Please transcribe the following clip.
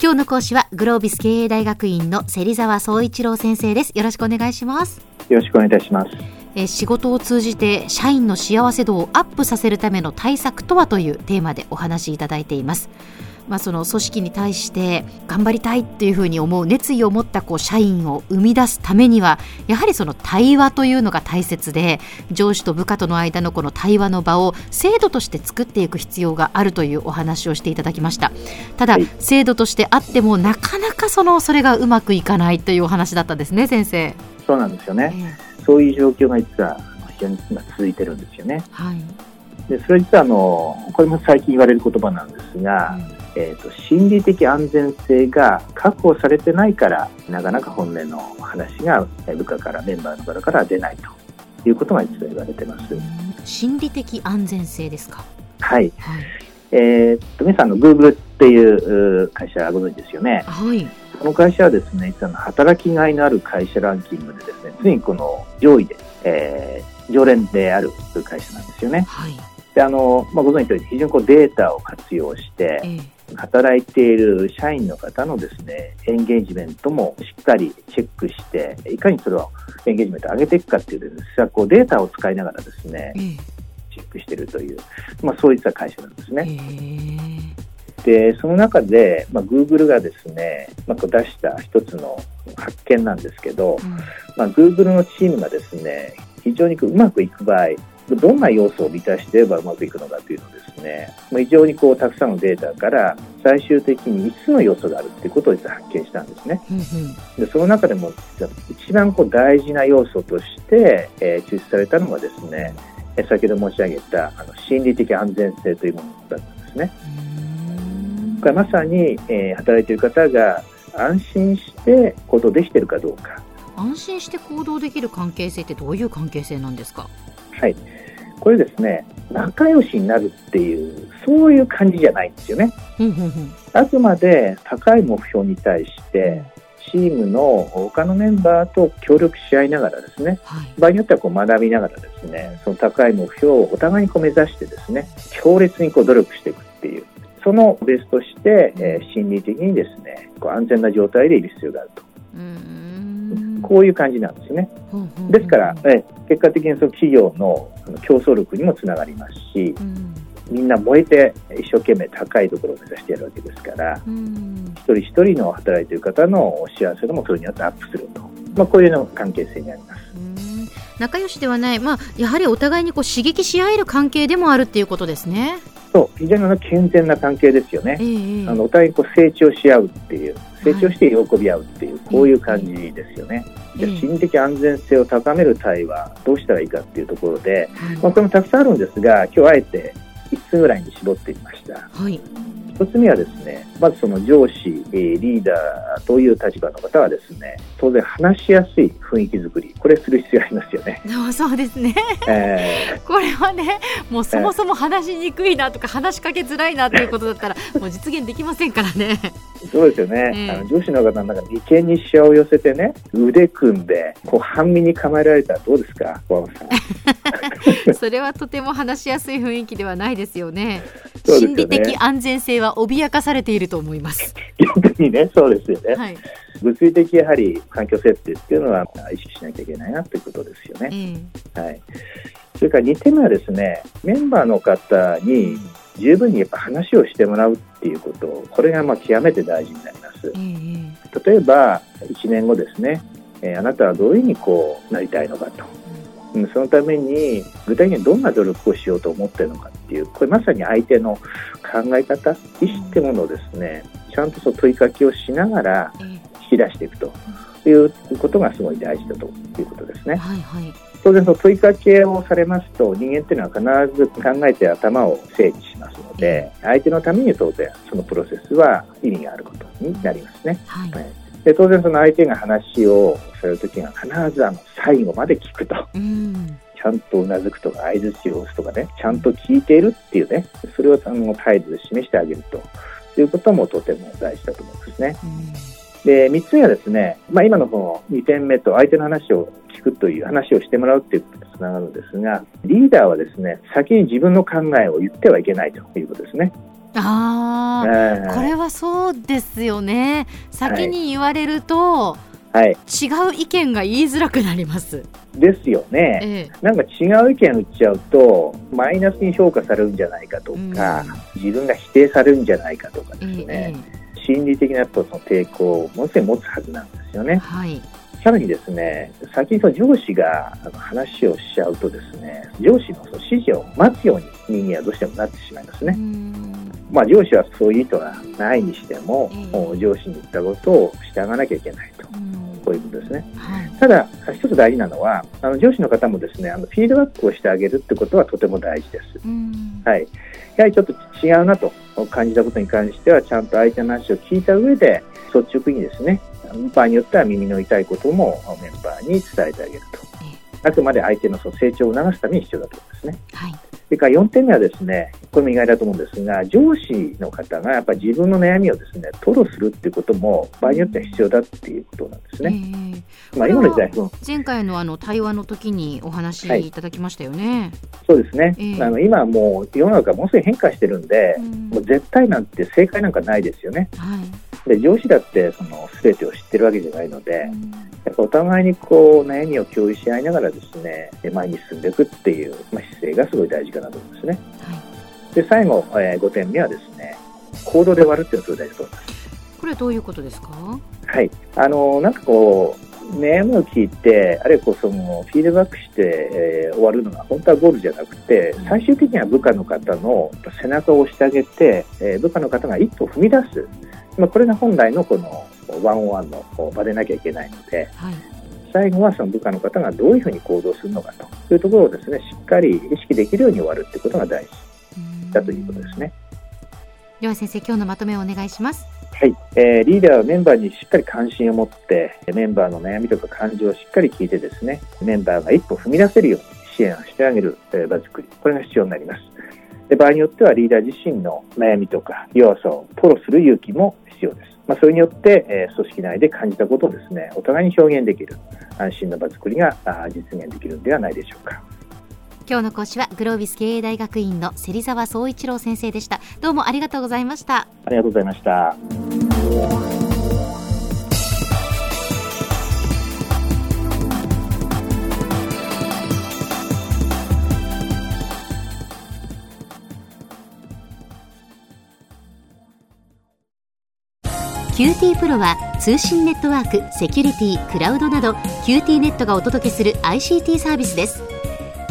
今日の講師はグロービス経営大学院の芹沢総一郎先生です。よろしくお願いします。よろしくお願いいたします。え仕事を通じて社員の幸せ度をアップさせるための対策とはというテーマでお話しいただいていますまあ、その組織に対して頑張りたいっていうふうに思う熱意を持ったこう社員を生み出すためにはやはりその対話というのが大切で上司と部下との間のこの対話の場を制度として作っていく必要があるというお話をしていただきました。ただ、制度としてあってもなかなかそのそれがうまくいかないというお話だったんですね先生。そうなんですよね、えー、そういう状況が実は非常に今続いてるんですよね。はい。でそれ実はあのこれも最近言われる言葉なんですが、うんえーと、心理的安全性が確保されてないからなかなか本音の話が部下からメンバーの方から出ないということが実は言われてます。心理的安全性ですか？はい、はい、えー、と皆さんのグーグルっていう会社ご存知ですよね。はい。この会社はですね実は働きがいのある会社ランキングでですねついにこの上位で、えー、常連である会社なんですよね。はい。であのまあ、ご存知のように非常にこうデータを活用して、えー働いている社員の方のですね、エンゲージメントもしっかりチェックして、いかにそれをエンゲージメントを上げていくかっていうですね、こうデータを使いながらですね、チェックしているという、まあ、そういった会社なんですね。で、その中で、まあ、Google がですね、まあ、こう出した一つの発見なんですけど、うん、まあ、Google のチームがですね、非常にうまくいく場合、どんな要素を満たしていればうまくいくのかというのをですね、非常にこうたくさんのデータから最終的に5つの要素があるということを実は発見したんですね。でその中でも一番こう大事な要素として、えー、抽出されたのがですね、先ほど申し上げたあの心理的安全性というものだったんですね。これまさに、えー、働いている方が安心して行動できているかどうか。安心して行動できる関係性ってどういう関係性なんですか？はい。これですね、仲良しになるっていう、そういう感じじゃないんですよね。あくまで高い目標に対して、チームの他のメンバーと協力し合いながらですね、はい、場合によってはこう学びながらですね、その高い目標をお互いにこう目指してですね、強烈にこう努力していくっていう、そのベースとして、えー、心理的にですね、こう安全な状態でいる必要があると。こういう感じなんですね。ですから、え結果的にその企業の競争力にもつながりますし、みんな燃えて一生懸命高いところを目指してやるわけですから、一人一人の働いている方の幸せ度もそれによってアップすると、まあ、こういうの関係性にあります。仲良しではない、まあ、やはりお互いにこう刺激し合える関係でもあるっていうことですね。そう非常に健全な関係ですよね、えー、あのお互いにこう成長し合うっていう成長して喜び合うっていう、はい、こういう感じですよね。じゃ心理的安全性を高める対話どうしたらいいかっていうところで、はい、まあ、これもたくさんあるんですが今日あえて5つぐらいに絞ってみました。はい一つ目はですね、まずその上司、リーダーという立場の方はですね、当然話しやすい雰囲気作り、これする必要ありますよね。そうですね。えー、これはね、もうそもそも話しにくいなとか、話しかけづらいなということだったら、もう実現できませんからね。そうですよね。えー、あの上司の方なんか眉間にしわを寄せてね、腕組んで、こう半身に構えられたらどうですか、小浜さん。それはとても話しやすい雰囲気ではないですよね。ね心理的安全性は脅かされていると思います。逆にね、そうですよね。はい、物理的やはり環境設定っていうのは意識しなきゃいけないなということですよね。うん、はい。それから2点目はですね、メンバーの方に十分にやっぱ話をしてもらうっていうこと、これがまあ極めて大事になります。うん、例えば、1年後ですね、えー、あなたはどういうふうにこうなりたいのかと。そのために具体的にどんな努力をしようと思っているのかっていうこれまさに相手の考え方意思ってものをですねちゃんとその問いかけをしながら引き出していくということがすごい大事だということですね。はいはい。当然その問いかけをされますと人間っていうのは必ず考えて頭を整理しますので相手のために当然そのプロセスは意味があることになりますね。はい、はいで当然その相手が話をするときは必ずあの最後まで聞くと。うんちゃんとうなずくとか相づちを押すとかねちゃんと聞いているっていうねそれをあの態度で示してあげるということもとても大事だと思うんですね。で3つ目はですね、まあ、今のこの2点目と相手の話を聞くという話をしてもらうということにつながるんですがリーダーはですね先に自分の考えを言ってはいけないということですね。あえー、これはそうですよね。先に言われると、はい、違う意見が言いづらくなります。ですよね、ええ、なんか違う意見言っちゃうとマイナスに評価されるんじゃないかとか、うん、自分が否定されるんじゃないかとかですね、え、心理的なとその抵抗をものすごい持つはずなんですよね。はい。さらにですね、先にその上司が話をしちゃうとですね、上司のその指示を待つように人間はどうしてもなってしまいますね。まあ上司はそういう意図がないにしても、上司に言ったことを従わなきゃいけないと。こういうことですね。はい、ただ、一つ大事なのは、あの上司の方もですね、あのフィードバックをしてあげるってことはとても大事です。はい。やはりちょっと違うなと感じたことに関しては、ちゃんと相手の話を聞いた上で、率直にですね、場合によっては耳の痛いこともメンバーに伝えてあげると。あくまで相手の成長を促すために必要だと思いますね。はいそれから4点目はですね、これも意外だと思うんですが、上司の方がやっぱり自分の悩みをですね、吐露するっていうことも場合によっては必要だっていうことなんですね。まあ今の時代、前回のあの対話の時にお話いただきましたよね。はい、そうですね。えー、あの今もう世の中ものすごい変化してるんで、うん、もう絶対なんて正解なんかないですよね。はい、で上司だってその全てを知ってるわけじゃないので、うんやっぱお互いにこう悩みを共有し合いながらですね前に進んでいくっていう、まあ、姿勢がすごい大事かなと思うんですね。はい、で最後、えー、5点目はですね行動で終わるっていうのが大事と思います。これはどういうことですか？はい。あのなんかこう悩みを聞いてあるいはこうそのフィードバックして、えー、終わるのが本当はゴールじゃなくて最終的には部下の方の背中を押してあげて、えー、部下の方が一歩踏み出す、まあ、これが本来のこのワンオンワンの場でなきゃいけないので、はい、最後はその部下の方がどういうふうに行動するのかというところをですねしっかり意識できるように終わるということが大事だということですね。では先生今日のまとめをお願いします。はい、えー、リーダーはメンバーにしっかり関心を持ってメンバーの悩みとか感情をしっかり聞いてですねメンバーが一歩踏み出せるように支援をしてあげる場作り。これが必要になります。で場合によってはリーダー自身の悩みとか弱さを吐露する勇気も必要です。まあ、それによって、えー、組織内で感じたことをですねお互いに表現できる安心の場作りが実現できるのではないでしょうか今日の講師はグロービス経営大学院の芹沢総一郎先生でした。どうもありがとうございました。ありがとうございました。QT プロは通信ネットワーク、セキュリティ、クラウドなど QT ネットがお届けする ICT サービスです